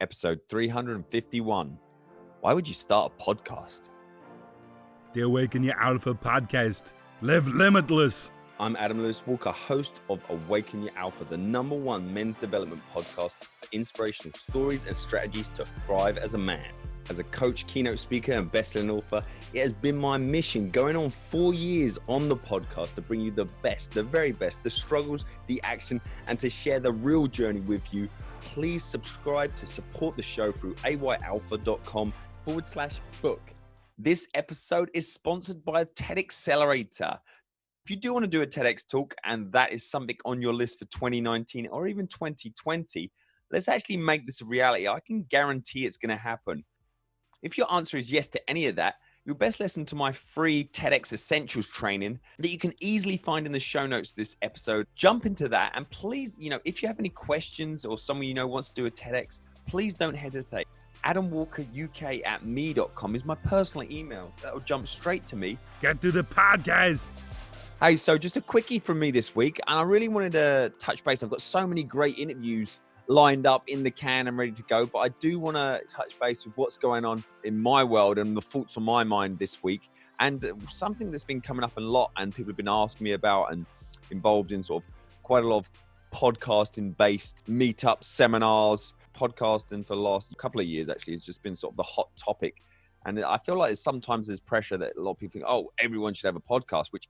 episode 351. Why would you start a podcast? The Awaken Your Alpha podcast. Live limitless. I'm Adam Lewis Walker, host of Awaken Your Alpha, the number one men's development podcast for inspirational stories and strategies to thrive as a man. As a coach, keynote speaker, and best-selling author, it has been my mission going on four years on the podcast to bring you the best, the very best, the struggles, the action, and to share the real journey with you. Please subscribe to support the show through ayalpha.com forward slash book. This episode is sponsored by TED Accelerator. If you do want to do a TEDx talk and that is something on your list for 2019 or even 2020, let's actually make this a reality. I can guarantee it's going to happen. If your answer is yes to any of that, you'll best listen to my free TEDx Essentials training that you can easily find in the show notes of this episode. Jump into that and please, you know, if you have any questions or someone you know wants to do a TEDx, please don't hesitate. AdamWalkerUK at me.com is my personal email. That'll jump straight to me. Get to the podcast. Hey, so just a quickie from me this week, and I really wanted to touch base. I've got so many great interviews lined up in the can and ready to go, but I do want to touch base with what's going on in my world and the thoughts on my mind this week. And something that's been coming up a lot, and people have been asking me about, and involved in sort of quite a lot of podcasting based meetups, seminars, podcasting for the last couple of years actually. It's just been sort of the hot topic. And I feel like sometimes there's pressure that a lot of people think, oh, everyone should have a podcast, which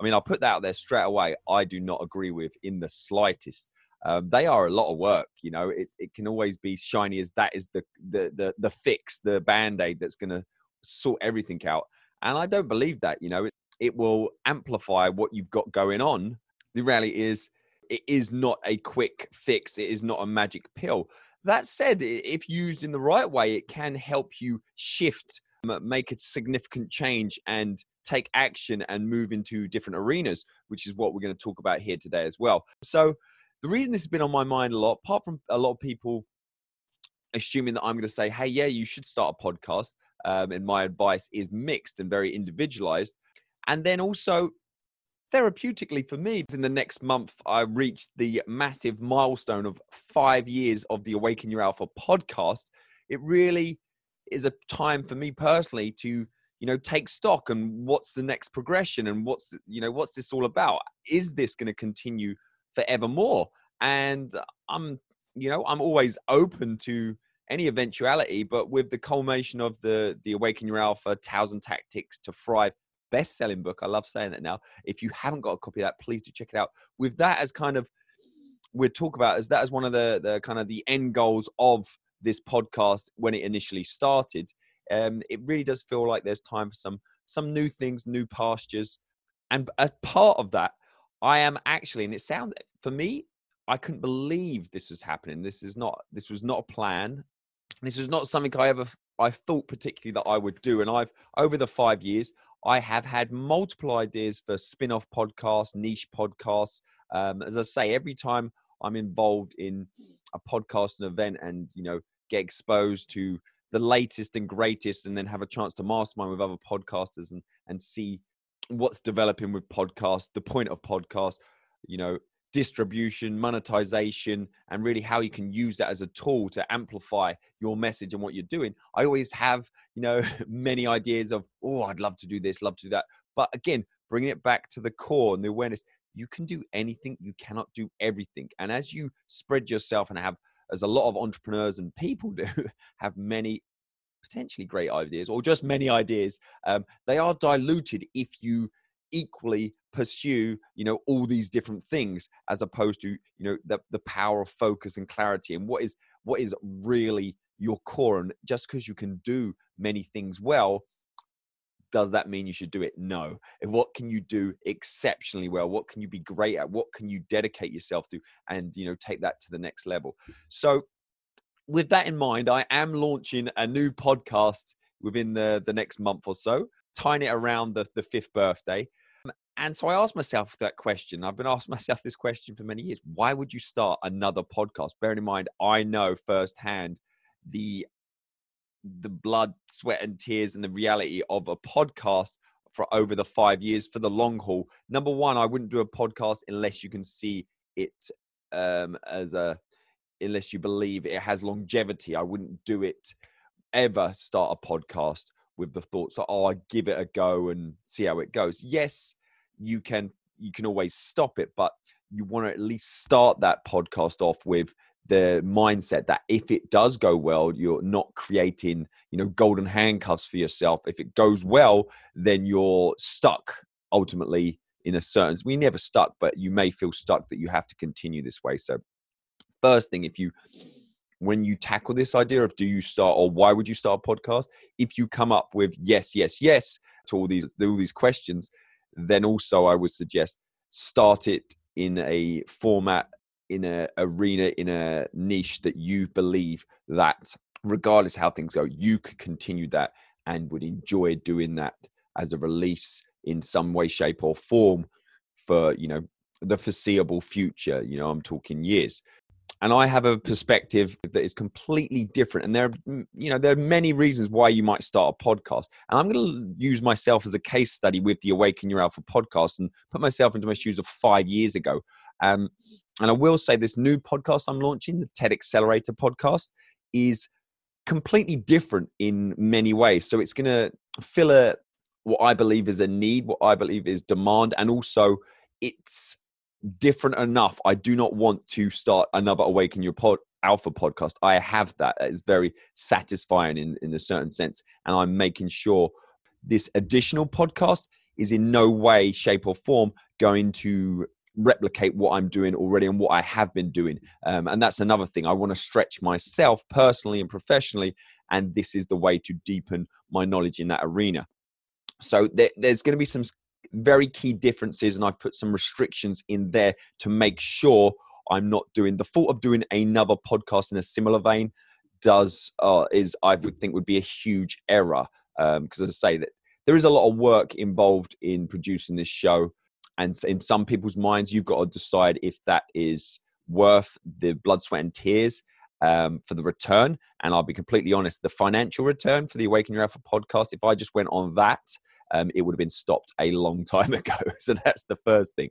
I mean, I'll put that out there straight away. I do not agree with in the slightest. Um, they are a lot of work. You know, it's it can always be shiny as that is the the the, the fix, the band aid that's going to sort everything out. And I don't believe that. You know, it, it will amplify what you've got going on. The reality is, it is not a quick fix. It is not a magic pill. That said, if used in the right way, it can help you shift, make a significant change, and take action and move into different arenas, which is what we're going to talk about here today as well. So, the reason this has been on my mind a lot, apart from a lot of people assuming that I'm going to say, hey, yeah, you should start a podcast, um, and my advice is mixed and very individualized. And then also, therapeutically for me, in the next month, I reached the massive milestone of five years of the Awaken Your Alpha podcast. It really is a time for me personally to you know take stock and what's the next progression and what's you know what's this all about is this going to continue forevermore. And i'm you know i'm always open to any eventuality but with the culmination of the the awaken your alpha thousand tactics to thrive best-selling book i love saying that now if you haven't got a copy of that please do check it out. With that as kind of we'd talk about as that as one of the the kind of the end goals of this podcast when it initially started um, it really does feel like there's time for some some new things, new pastures, and as part of that, I am actually, and it sounds for me, I couldn't believe this was happening. This is not this was not a plan. This was not something I ever I thought particularly that I would do. And I've over the five years, I have had multiple ideas for spin-off podcasts, niche podcasts. Um, as I say, every time I'm involved in a podcast, an event, and you know, get exposed to the latest and greatest and then have a chance to mastermind with other podcasters and and see what's developing with podcast the point of podcast you know distribution monetization and really how you can use that as a tool to amplify your message and what you're doing. I always have you know many ideas of oh i'd love to do this love to do that. But again bringing it back to the core and the awareness you can do anything you cannot do everything. And as you spread yourself and have as a lot of entrepreneurs and people do have many potentially great ideas or just many ideas um, they are diluted if you equally pursue you know all these different things as opposed to you know the, the power of focus and clarity and what is what is really your core and just because you can do many things well does that mean you should do it? No. And what can you do exceptionally well? What can you be great at? What can you dedicate yourself to and you know take that to the next level? So with that in mind, I am launching a new podcast within the, the next month or so, tying it around the, the fifth birthday. And so I asked myself that question. I've been asking myself this question for many years. Why would you start another podcast? Bearing in mind, I know firsthand the the blood, sweat, and tears and the reality of a podcast for over the five years for the long haul. Number one, I wouldn't do a podcast unless you can see it um, as a unless you believe it has longevity. I wouldn't do it ever start a podcast with the thoughts that oh I give it a go and see how it goes. Yes, you can you can always stop it, but you want to at least start that podcast off with the mindset that if it does go well, you're not creating, you know, golden handcuffs for yourself. If it goes well, then you're stuck ultimately in a certain we never stuck, but you may feel stuck that you have to continue this way. So first thing, if you when you tackle this idea of do you start or why would you start a podcast, if you come up with yes, yes, yes to all these all these questions, then also I would suggest start it in a format in a arena in a niche that you believe that regardless how things go you could continue that and would enjoy doing that as a release in some way shape or form for you know the foreseeable future. You know i'm talking years and i have a perspective that is completely different. And there are you know there are many reasons why you might start a podcast. And i'm going to use myself as a case study with the awaken your alpha podcast and put myself into my shoes of five years ago. Um, and i will say this new podcast i'm launching the ted accelerator podcast is completely different in many ways. So it's going to fill a what i believe is a need what i believe is demand and also it's different enough. I do not want to start another Awaken Your Pod Alpha podcast. I have that. It's very satisfying in, in a certain sense. And I'm making sure this additional podcast is in no way, shape, or form going to replicate what I'm doing already and what I have been doing. Um, and that's another thing. I want to stretch myself personally and professionally. And this is the way to deepen my knowledge in that arena. So there, there's going to be some very key differences, and I've put some restrictions in there to make sure I'm not doing the thought of doing another podcast in a similar vein. Does uh, is I would think would be a huge error because, um, as I say, that there is a lot of work involved in producing this show, and in some people's minds, you've got to decide if that is worth the blood, sweat, and tears um, for the return. And I'll be completely honest, the financial return for the Awaken Your Alpha podcast, if I just went on that, um, it would have been stopped a long time ago. so that's the first thing.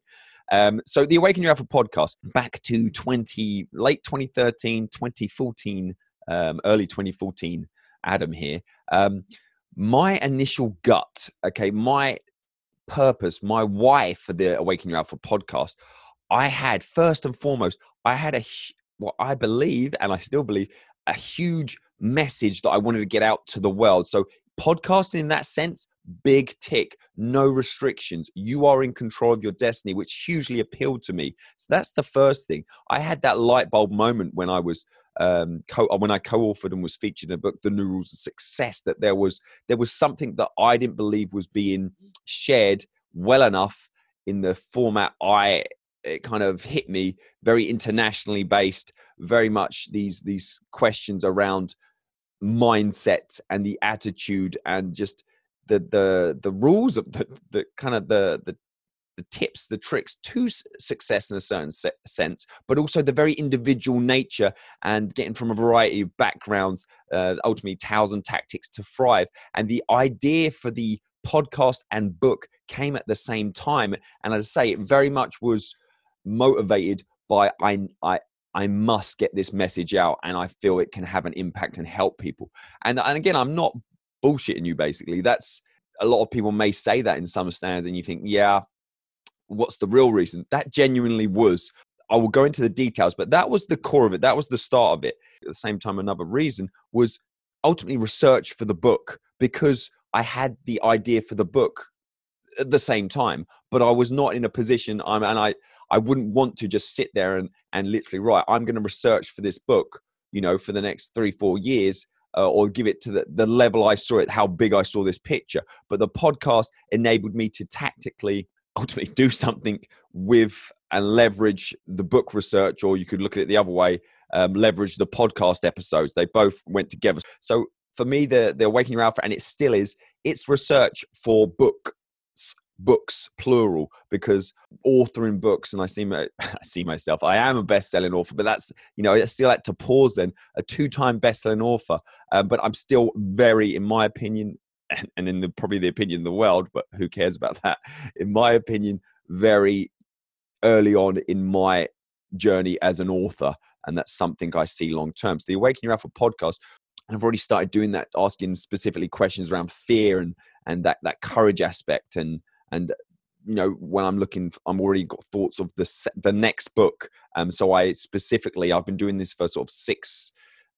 Um, so the Awaken Your Alpha podcast, back to 20, late 2013, 2014, um, early 2014, Adam here. Um, my initial gut, okay, my purpose, my why for the Awaken Your Alpha podcast, I had first and foremost, I had a what I believe, and I still believe, a huge message that I wanted to get out to the world. So podcasting in that sense big tick no restrictions. You are in control of your destiny which hugely appealed to me. So that's the first thing. I had that light bulb moment when i was um, co- when i co-authored and was featured in a book the new rules of success that there was there was something that i didn't believe was being shared well enough in the format i it kind of hit me very internationally based very much these these questions around mindset and the attitude and just the the the rules of the, the kind of the the the tips, the tricks to success in a certain se- sense, but also the very individual nature and getting from a variety of backgrounds, uh, ultimately tales and tactics to thrive. And the idea for the podcast and book came at the same time. And as I say, it very much was motivated by I, I, I must get this message out and I feel it can have an impact and help people. And, and again, I'm not bullshitting you basically. That's a lot of people may say that in some stands and you think, yeah, what's the real reason? That genuinely was. I will go into the details, but that was the core of it. That was the start of it. At the same time, another reason was ultimately research for the book because I had the idea for the book at the same time, but I was not in a position. I'm, and I, I wouldn't want to just sit there and, and literally write, I'm going to research for this book, you know, for the next three, four years. Uh, or give it to the, the level I saw it, how big I saw this picture. But the podcast enabled me to tactically ultimately do something with and leverage the book research, or you could look at it the other way, um, leverage the podcast episodes. They both went together. So for me, the the Awakening Your Alpha, and it still is, it's research for book books plural because authoring books and i see my i see myself i am a best-selling author but that's you know i still like to pause then a two-time best-selling author um, but i'm still very in my opinion and, and in the probably the opinion of the world but who cares about that in my opinion very early on in my journey as an author and that's something I see long term. So the Awaken Your Alpha podcast, and I've already started doing that, asking specifically questions around fear and and that that courage aspect and and you know when i'm looking i'm already got thoughts of the the next book um so i specifically i've been doing this for sort of six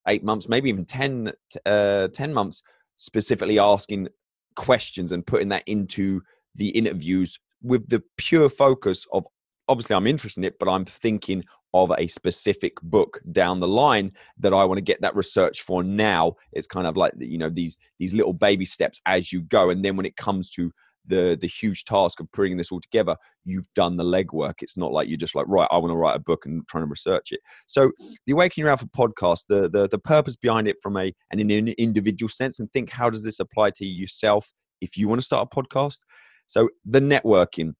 eight months maybe even 10 uh 10 months specifically asking questions and putting that into the interviews with the pure focus of obviously i'm interested in it but i'm thinking of a specific book down the line that I want to get that research for now. It's kind of like you know these these little baby steps as you go, and then when it comes to the the huge task of putting this all together, you've done the legwork. It's not like you're just like right, I want to write a book and trying to research it. So the Awakening Your Alpha podcast, the the the purpose behind it from a and in an individual sense, and think how does this apply to yourself if you want to start a podcast. So the networking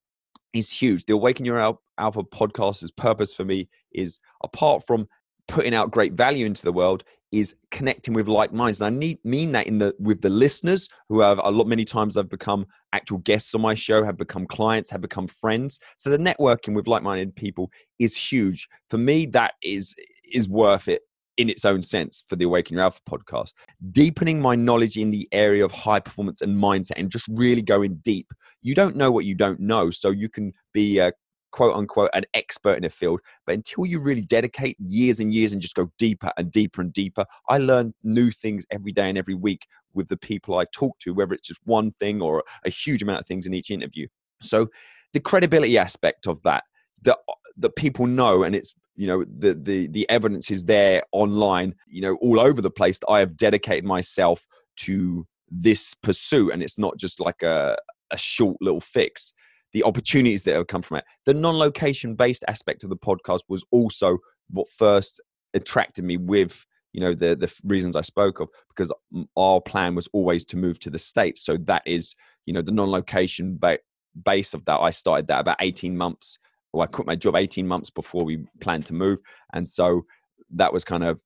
is huge. The Awaken Your Alpha podcast's purpose for me is apart from putting out great value into the world is connecting with like minds and i need mean that in the with the listeners who have a lot many times i've become actual guests on my show have become clients have become friends so the networking with like-minded people is huge for me that is is worth it in its own sense for the Awaken Your Alpha podcast. Deepening my knowledge in the area of high performance and mindset and just really going deep. You don't know what you don't know. So you can be a quote unquote an expert in a field. But until you really dedicate years and years and just go deeper and deeper and deeper, I learn new things every day and every week with the people I talk to, whether it's just one thing or a huge amount of things in each interview. So the credibility aspect of that, that uh, that people know and it's you know the the the evidence is there online you know all over the place that i have dedicated myself to this pursuit and it's not just like a, a short little fix the opportunities that have come from it the non-location based aspect of the podcast was also what first attracted me with you know the the reasons i spoke of because our plan was always to move to the states so that is you know the non-location ba- base of that i started that about 18 months well, I quit my job 18 months before we planned to move. And so that was kind of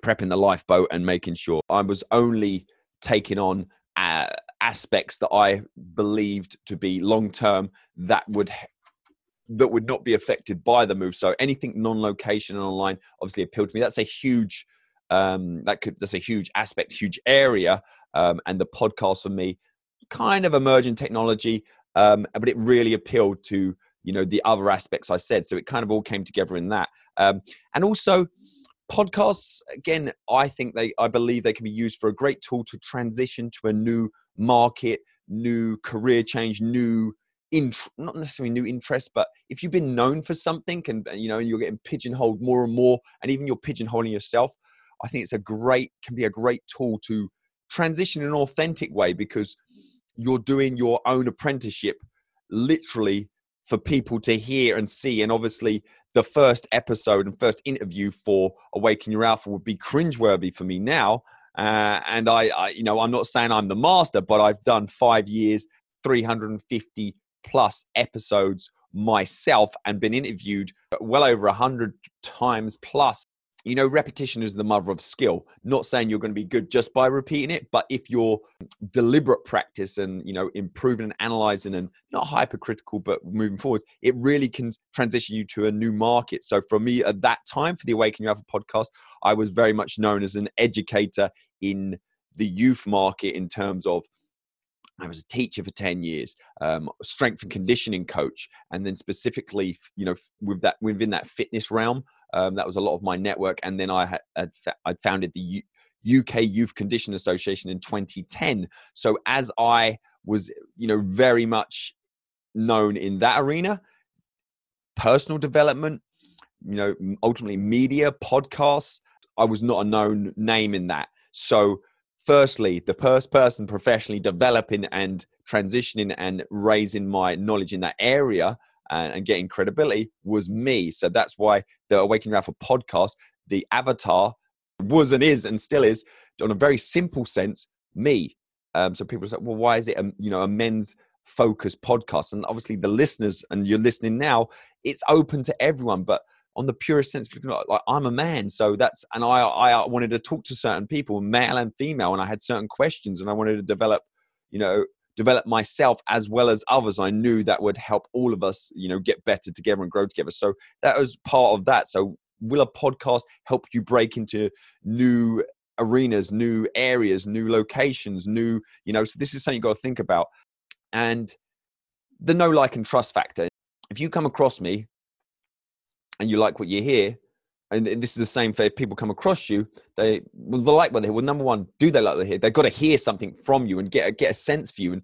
prepping the lifeboat and making sure I was only taking on uh, aspects that I believed to be long term that would that would not be affected by the move. So anything non-location and online obviously appealed to me. That's a huge um, that could that's a huge aspect, huge area. Um, and the podcast for me, kind of emerging technology, um, but it really appealed to you know the other aspects I said. So it kind of all came together in that. Um, and also podcasts again i think they i believe they can be used for a great tool to transition to a new market new career change new int- not necessarily new interest but if you've been known for something and you know you're getting pigeonholed more and more and even you're pigeonholing yourself i think it's a great can be a great tool to transition in an authentic way because you're doing your own apprenticeship literally for people to hear and see. And obviously, the first episode and first interview for Awaken Your Alpha would be cringeworthy for me now. Uh, and I, I, you know, I'm not saying I'm the master, but I've done five years, 350 plus episodes myself and been interviewed well over 100 times plus you know, repetition is the mother of skill. Not saying you're going to be good just by repeating it, but if you're deliberate practice and, you know, improving and analyzing and not hypercritical, but moving forward, it really can transition you to a new market. So for me at that time, for the Awaken Your Alpha podcast, I was very much known as an educator in the youth market in terms of I was a teacher for 10 years, um, strength and conditioning coach. And then specifically, you know, with that, within that fitness realm, um, that was a lot of my network. And then I had, had I founded the U- UK Youth Condition Association in 2010. So as I was, you know, very much known in that arena, personal development, you know, ultimately media, podcasts, I was not a known name in that. So firstly, the first person professionally developing and transitioning and raising my knowledge in that area and, and getting credibility was me. So that's why the Awakening Alpha podcast, the avatar was and is and still is, on a very simple sense, me. Um, so people say, well, why is it a, you know a men's focused podcast? And obviously the listeners and you're listening now, it's open to everyone, but on the purest sense, like I'm a man, so that's and I I wanted to talk to certain people, male and female, and I had certain questions, and I wanted to develop, you know, develop myself as well as others. I knew that would help all of us, you know, get better together and grow together. So that was part of that. So will a podcast help you break into new arenas, new areas, new locations, new, you know, so this is something you've got to think about. And the know like and trust factor. If you come across me and you like what you hear, and this is the same for if people come across you, they well, they like what they hear. Well, number one, do they like what they hear? They've got to hear something from you and get a, get a sense for you. And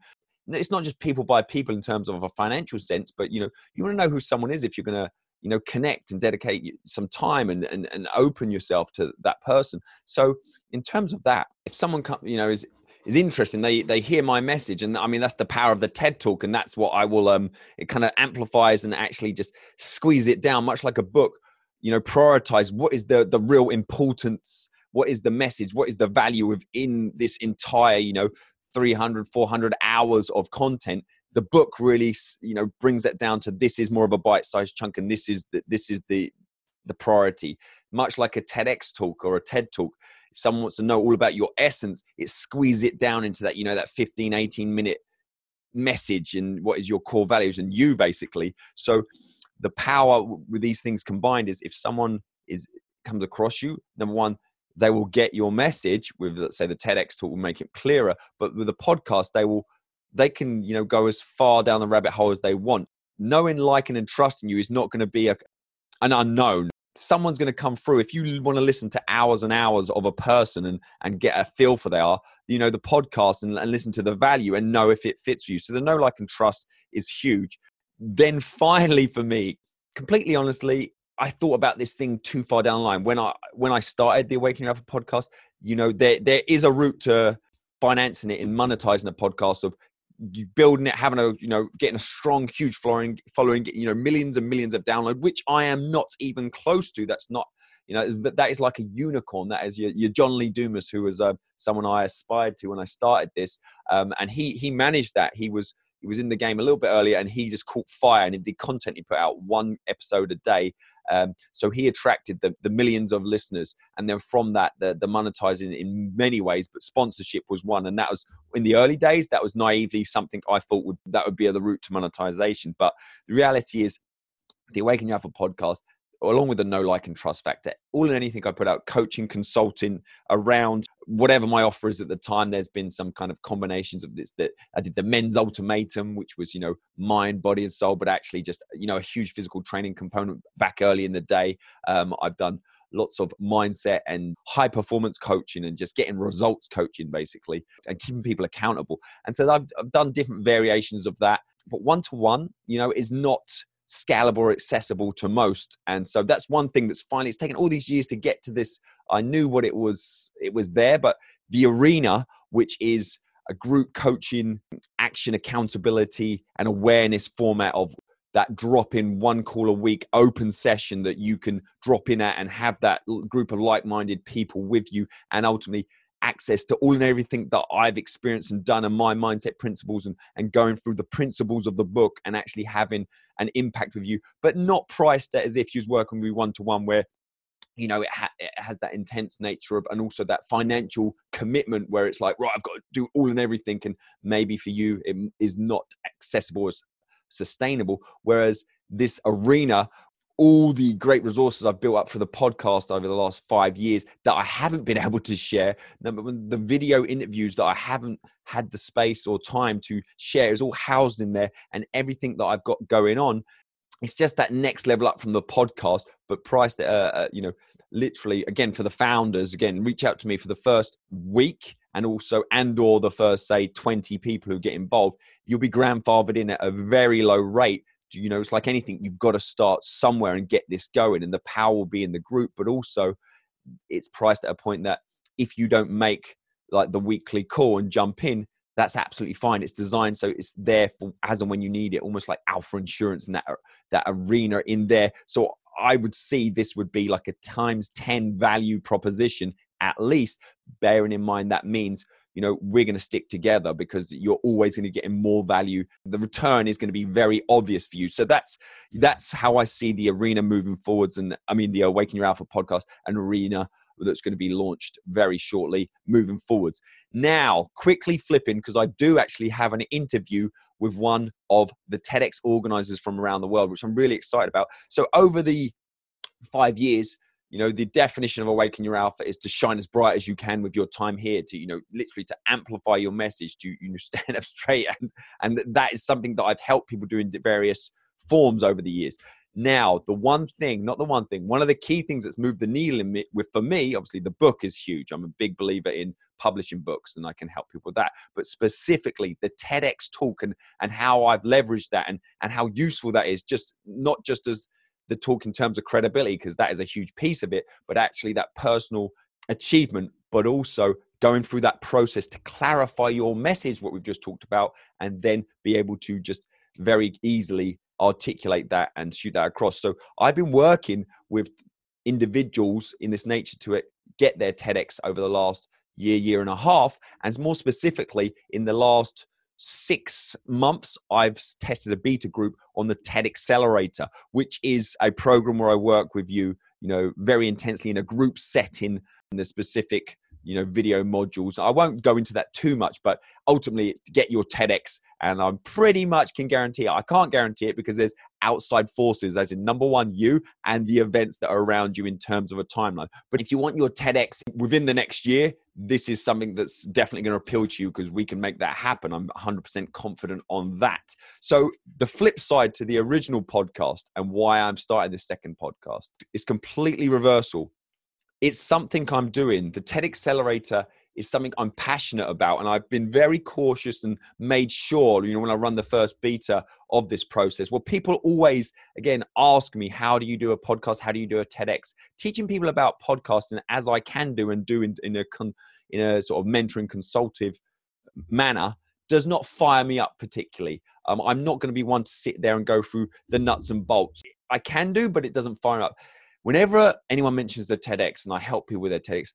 it's not just people buy people in terms of a financial sense, but you know, you want to know who someone is if you're going to you know connect and dedicate some time and, and and open yourself to that person so in terms of that if someone come, you know is is interesting they they hear my message and i mean that's the power of the ted talk and that's what i will um it kind of amplifies and actually just squeeze it down much like a book you know prioritize what is the the real importance what is the message what is the value within this entire you know 300 400 hours of content. The book really you know brings that down to this is more of a bite-sized chunk and this is the, this is the the priority. Much like a tedx talk or a ted talk if someone wants to know all about your essence it squeeze it down into that you know that 15 18 minute message and what is your core values and you basically. So the power with these things combined is if someone is comes across you number one they will get your message with let's say the tedx talk will make it clearer but with a podcast they will they can you know go as far down the rabbit hole as they want. Knowing liking and trusting you is not going to be a, an unknown. Someone's going to come through. If you want to listen to hours and hours of a person and and get a feel for they are you know the podcast and, and listen to the value and know if it fits for you. So the know like and trust is huge then finally for me completely honestly I thought about this thing too far down the line when I when I started the Awakening Alpha podcast. You know, there there is a route to financing it and monetizing a podcast of you building it, having a you know getting a strong, huge following, following, you know millions and millions of download, which I am not even close to. That's not you know that, that is like a unicorn. That is your, your John Lee Dumas, who was uh, someone I aspired to when I started this, um, and he he managed that. He was he was in the game a little bit earlier and he just caught fire and the content he put out one episode a day. Um, so he attracted the, the millions of listeners. And then from that the, the monetizing in many ways but sponsorship was one. And that was in the early days that was naively something i thought would that would be the route to monetization. But the reality is the awaken alpha podcast along with the know like and trust factor all and anything i put out coaching consulting around whatever my offer is at the time there's been some kind of combinations of this that i did the men's ultimatum which was you know mind body and soul but actually just you know a huge physical training component back early in the day. Um, i've done lots of mindset and high performance coaching and just getting results coaching basically and keeping people accountable. And so I've, I've done different variations of that but one to one you know is not scalable or accessible to most. And so that's one thing that's finally it's taken all these years to get to this. I knew what it was it was there but the arena which is a group coaching action accountability and awareness format of that drop in one call a week open session that you can drop in at and have that group of like-minded people with you and ultimately access to all and everything that I've experienced and done and my mindset principles and, and going through the principles of the book and actually having an impact with you, but not priced as if you was working with one to one where you know it, ha- it, has that intense nature of and also that financial commitment where it's like right i've got to do all and everything and maybe for you it is not accessible as sustainable whereas this arena all the great resources I've built up for the podcast over the last five years that I haven't been able to share. number The video interviews that I haven't had the space or time to share is all housed in there, and everything that I've got going on. It's just that next level up from the podcast, but priced uh, uh, you know, literally again for the founders. Again, reach out to me for the first week and also and or the first say 20 people who get involved you'll be grandfathered in at a very low rate you know it's like anything you've got to start somewhere and get this going and the power will be in the group but also it's priced at a point that if you don't make like the weekly call and jump in that's absolutely fine. It's designed so it's there for as and when you need it almost like alpha insurance and that that arena in there. So i would see this would be like a times 10 value proposition at least bearing in mind that means you know we're going to stick together because you're always going to get more value. The return is going to be very obvious for you. So that's that's how i see the arena moving forwards and i mean the awaken your alpha podcast and arena that's going to be launched very shortly moving forwards. Now quickly flipping because i do actually have an interview with one of the tedx organizers from around the world which i'm really excited about. So over the five years you know the definition of awaken your alpha is to shine as bright as you can with your time here to you know literally to amplify your message to you know stand up straight. And and that is something that i've helped people do in various forms over the years. Now the one thing not the one thing one of the key things that's moved the needle in me, with for me obviously the book is huge. I'm a big believer in publishing books and i can help people with that. But specifically the tedx talk and and how i've leveraged that and and how useful that is just not just as the talk in terms of credibility because that is a huge piece of it but actually that personal achievement but also going through that process to clarify your message what we've just talked about and then be able to just very easily articulate that and shoot that across. So i've been working with individuals in this nature to uh, get their tedx over the last year year and a half and more specifically in the last six months, I've tested a beta group on the TED Accelerator, which is a program where I work with you, you know, very intensely in a group setting in a specific you know video modules. I won't go into that too much but ultimately it's to get your tedx and i'm pretty much can guarantee it. I can't guarantee it because there's outside forces as in number one you and the events that are around you in terms of a timeline. But if you want your tedx within the next year this is something that's definitely going to appeal to you because we can make that happen. I'm 100% confident on that. So the flip side to the original podcast and why i'm starting this second podcast is completely reversal it's something I'm doing. The TED Accelerator is something I'm passionate about. And I've been very cautious and made sure, you know, when I run the first beta of this process, well, people always, again, ask me, how do you do a podcast? How do you do a TEDx? Teaching people about podcasting as I can do and do in, in, a, con, in a sort of mentoring consultative manner does not fire me up particularly. Um, I'm not going to be one to sit there and go through the nuts and bolts. I can do, but it doesn't fire up whenever anyone mentions the TEDx and I help people with their TEDx,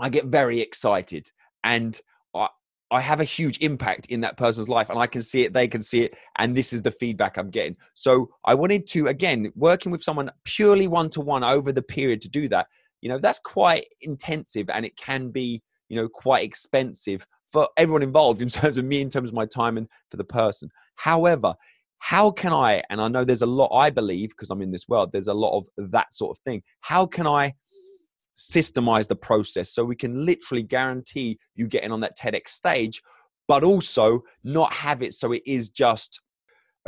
I get very excited and I, I have a huge impact in that person's life and I can see it, they can see it, and this is the feedback I'm getting. So I wanted to, again, working with someone purely one to one over the period to do that, you know, that's quite intensive and it can be, you know, quite expensive for everyone involved in terms of me, in terms of my time and for the person. However, how can I, and I know there's a lot, I believe, because I'm in this world, there's a lot of that sort of thing. How can I systemize the process so we can literally guarantee you getting on that TEDx stage, but also not have it so it is just,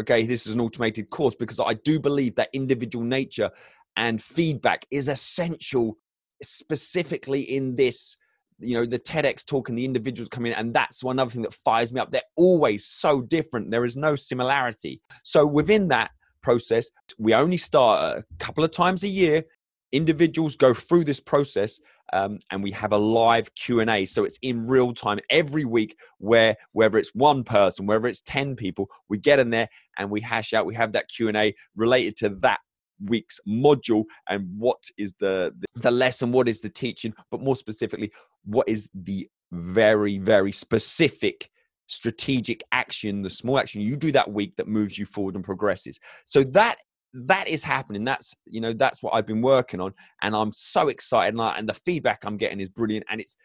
okay, this is an automated course, because I do believe that individual nature and feedback is essential, specifically in this you know the TEDx talk and the individuals come in, and that's one other thing that fires me up. They're always so different. There is no similarity. So within that process, we only start a couple of times a year. Individuals go through this process, um, and we have a live Q and A. So it's in real time every week. Where whether it's one person, whether it's ten people, we get in there and we hash out. We have that Q and A related to that week's module and what is the, the lesson what is the teaching but more specifically what is the very, very specific strategic action, the small action you do that week that moves you forward and progresses. So that that is happening. That's you know that's what I've been working on, and I'm so excited. And, I, and the feedback I'm getting is brilliant, and it's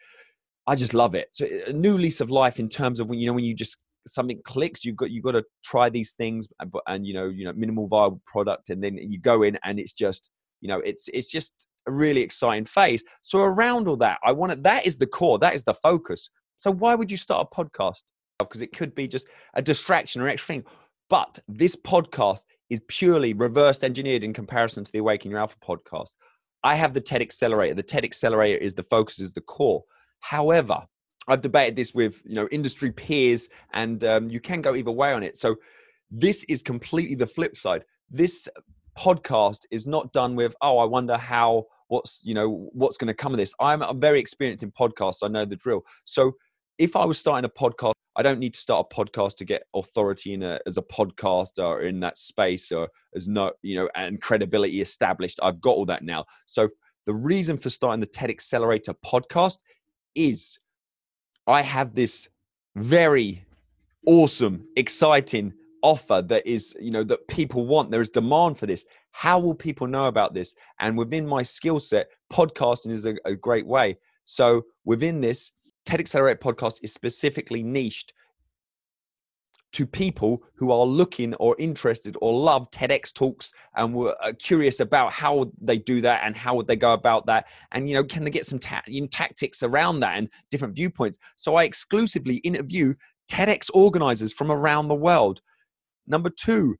I just love it. So a new lease of life in terms of when you know when you just something clicks, you've got you got to try these things, uh, and, and you know you know minimal viable product, and then you go in and it's just you know it's it's just a really exciting phase. So around all that, I want it. That is the core. That is the focus. So why would you start a podcast? Because it could be just a distraction or extra thing. But this podcast is purely reverse engineered in comparison to the Awaken Your Alpha podcast. I have the TED Accelerator. The TED Accelerator is the focus, is the core. However, I've debated this with you know industry peers, and um, you can go either way on it. So this is completely the flip side. This podcast is not done with oh, I wonder how what's you know what's going to come of this. I'm, I'm very experienced in podcasts. I know the drill. So if i was starting a podcast i don't need to start a podcast to get authority in a, as a podcaster or in that space or as no you know and credibility established. I've got all that now. So the reason for starting the ted accelerator podcast is i have this very awesome exciting offer that is you know that people want there is demand for this. How will people know about this? And within my skill set podcasting is a, a, great way. So within this ted accelerate podcast is specifically niched to people who are looking or interested or love TEDx talks and were uh, curious about how they do that and how would they go about that and you know can they get some ta- you know, tactics around that and different viewpoints. So I exclusively interview TEDx organizers from around the world. Number two,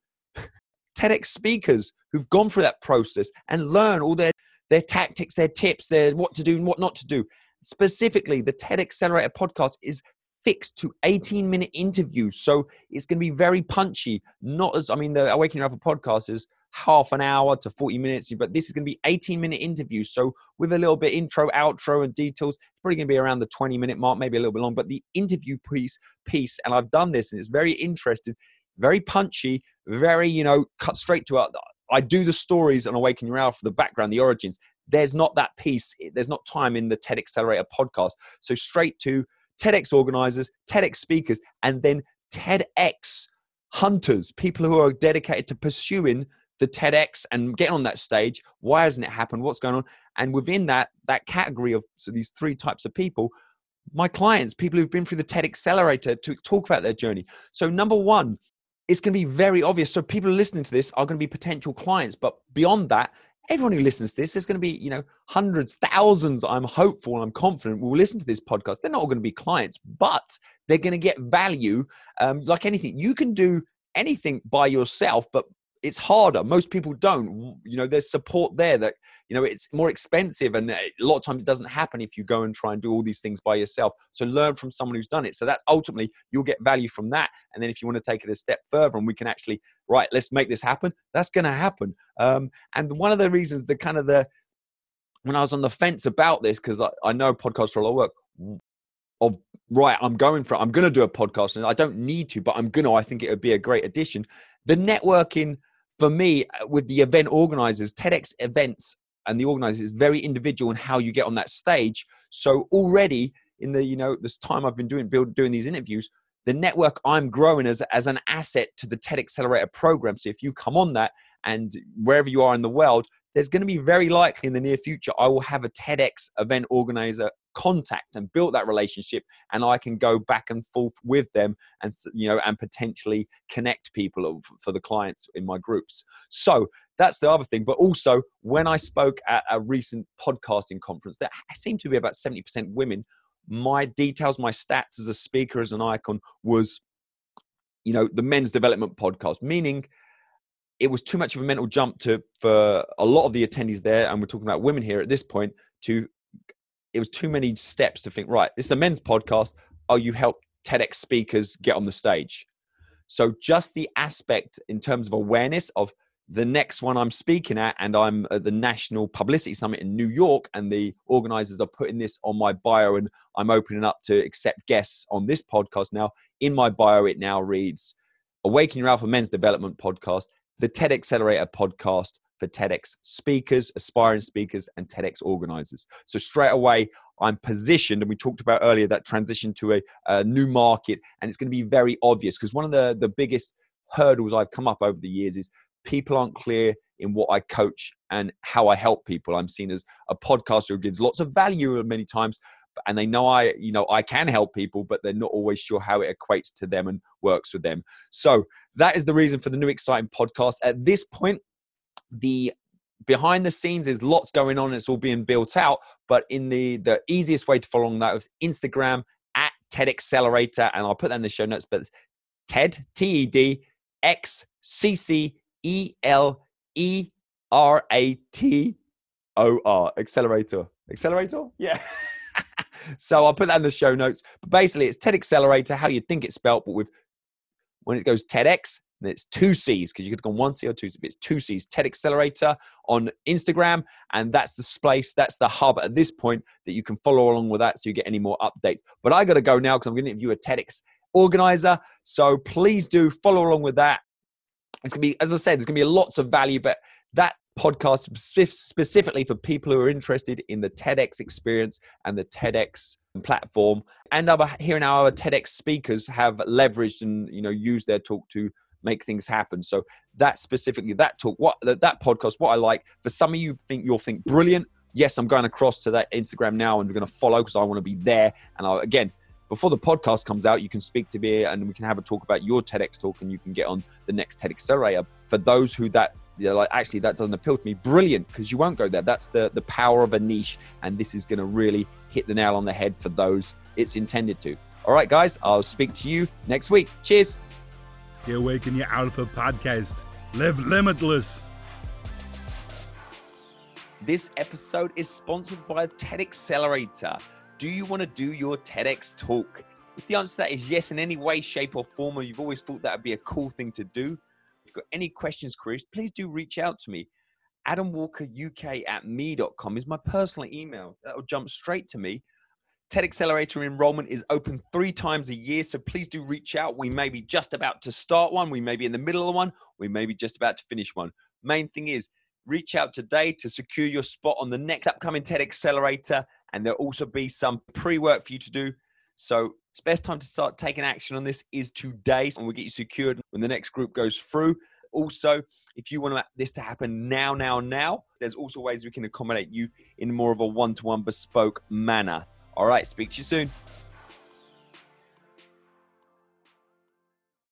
TEDx speakers who've gone through that process and learn all their their tactics, their tips, their what to do and what not to do. Specifically, the TED Accelerator podcast is fixed to 18 minute interviews. So it's going to be very punchy. Not as, I mean, the Awakening Alpha podcast is half an hour to 40 minutes, but this is going to be 18 minute interviews. So with a little bit intro, outro, and details, it's probably going to be around the 20 minute mark, maybe a little bit long. But the interview piece, piece, and I've done this, and it's very interesting, very punchy, very you know, cut straight to it. I do the stories on Awaken Your Alpha, the background, the origins. There's not that piece. There's not time in the TED Accelerator podcast. So straight to TEDx organizers, TEDx speakers, and then TEDx hunters, people who are dedicated to pursuing the TEDx and getting on that stage. Why hasn't it happened? What's going on? And within that that category of so these three types of people, my clients, people who've been through the TED Accelerator to talk about their journey. So number one, it's going to be very obvious. So people listening to this are going to be potential clients. But beyond that, everyone who listens to this, there's going to be, you know, hundreds, thousands, I'm hopeful I'm confident will listen to this podcast. They're not all going to be clients, but they're going to get value. Um, like anything, you can do anything by yourself, but it's harder. Most people don't. You know, there's support there that, you know, it's more expensive. And a lot of times it doesn't happen if you go and try and do all these things by yourself. So learn from someone who's done it. So that ultimately you'll get value from that. And then if you want to take it a step further and we can actually, right, let's make this happen, that's going to happen. Um, and one of the reasons, the kind of the, when I was on the fence about this, because I, I know podcasts are a lot of work, of right i'm going for it i'm going to do a podcast and i don't need to but i'm going to i think it would be a great addition the networking for me, uh, with the event organizers, TEDx events and the organizers is very individual in how you get on that stage. So already in the you know this time I've been doing build, doing these interviews, the network I'm growing as as an asset to the TED Accelerator program. So if you come on that and wherever you are in the world, there's going to be very likely in the near future I will have a TEDx event organizer contact and built that relationship and i can go back and forth with them and you know and potentially connect people for the clients in my groups. So that's the other thing but also when i spoke at a recent podcasting conference that seemed to be about 70% women my details my stats as a speaker as an icon was you know the men's development podcast meaning it was too much of a mental jump to for a lot of the attendees there and we're talking about women here at this point to it was too many steps to think, right, it's a men's podcast. Oh, you help TEDx speakers get on the stage. So just the aspect in terms of awareness of the next one I'm speaking at, and I'm at the National Publicity Summit in New York, and the organizers are putting this on my bio, and I'm opening up to accept guests on this podcast now. In my bio, it now reads Awaken Your Alpha Men's Development Podcast, the TED Accelerator Podcast, for TEDx speakers, aspiring speakers, and TEDx organizers. So straight away, I'm positioned, and we talked about earlier that transition to a, a new market, and it's going to be very obvious because one of the, the biggest hurdles I've come up over the years is people aren't clear in what I coach and how I help people. I'm seen as a podcaster who gives lots of value many times, and they know I, you know, I can help people, but they're not always sure how it equates to them and works with them. So that is the reason for the new exciting podcast. At this point, the behind the scenes is lots going on it's all being built out but in the the easiest way to follow along that is instagram at ted accelerator and i'll put that in the show notes but ted t-e-d x c c e l e r a t o r accelerator. Accelerator? Yeah. So i'll put that in the show notes but basically it's ted accelerator how you think it's spelled but with when it goes tedx it's two C's because you could have gone one C or two C, but it's two C's. TED Accelerator on Instagram, and that's the space, that's the hub at this point that you can follow along with that so you get any more updates. But I got to go now because I'm going to interview a TEDx organizer. So please do follow along with that. It's going to be, as I said, there's going to be lots of value, but that podcast specifically for people who are interested in the TEDx experience and the TEDx platform. And other, now, our TEDx speakers have leveraged and you know used their talk to make things happen. So that specifically, that talk, what that, that podcast, what I like for some of you think you'll think brilliant. Yes, I'm going across to that Instagram now and we're going to follow because I want to be there. And I'll, again, before the podcast comes out, you can speak to me and we can have a talk about your TEDx talk and you can get on the next TED Accelerator. For those who that you like actually that doesn't appeal to me, brilliant, because you won't go there. That's the the power of a niche, and this is going to really hit the nail on the head for those it's intended to. All right, guys, I'll speak to you next week. Cheers. The Awaken Your Alpha podcast. Live limitless. This episode is sponsored by TED Accelerator. Do you want to do your TEDx talk? If the answer to that is yes, in any way, shape, or form, or you've always thought that would be a cool thing to do, if you've got any questions, queries, please do reach out to me. AdamWalkerUK at me.com is my personal email. That'll jump straight to me. TED Accelerator enrollment is open three times a year, so please do reach out. We may be just about to start one, we may be in the middle of one, we may be just about to finish one. Main thing is reach out today to secure your spot on the next upcoming TED Accelerator and there'll also be some pre-work for you to do. So it's best time to start taking action on this is today, and we'll get you secured when the next group goes through. Also, if you want this to happen now, now, now, there's also ways we can accommodate you in more of a one-to-one bespoke manner. All right, speak to you soon.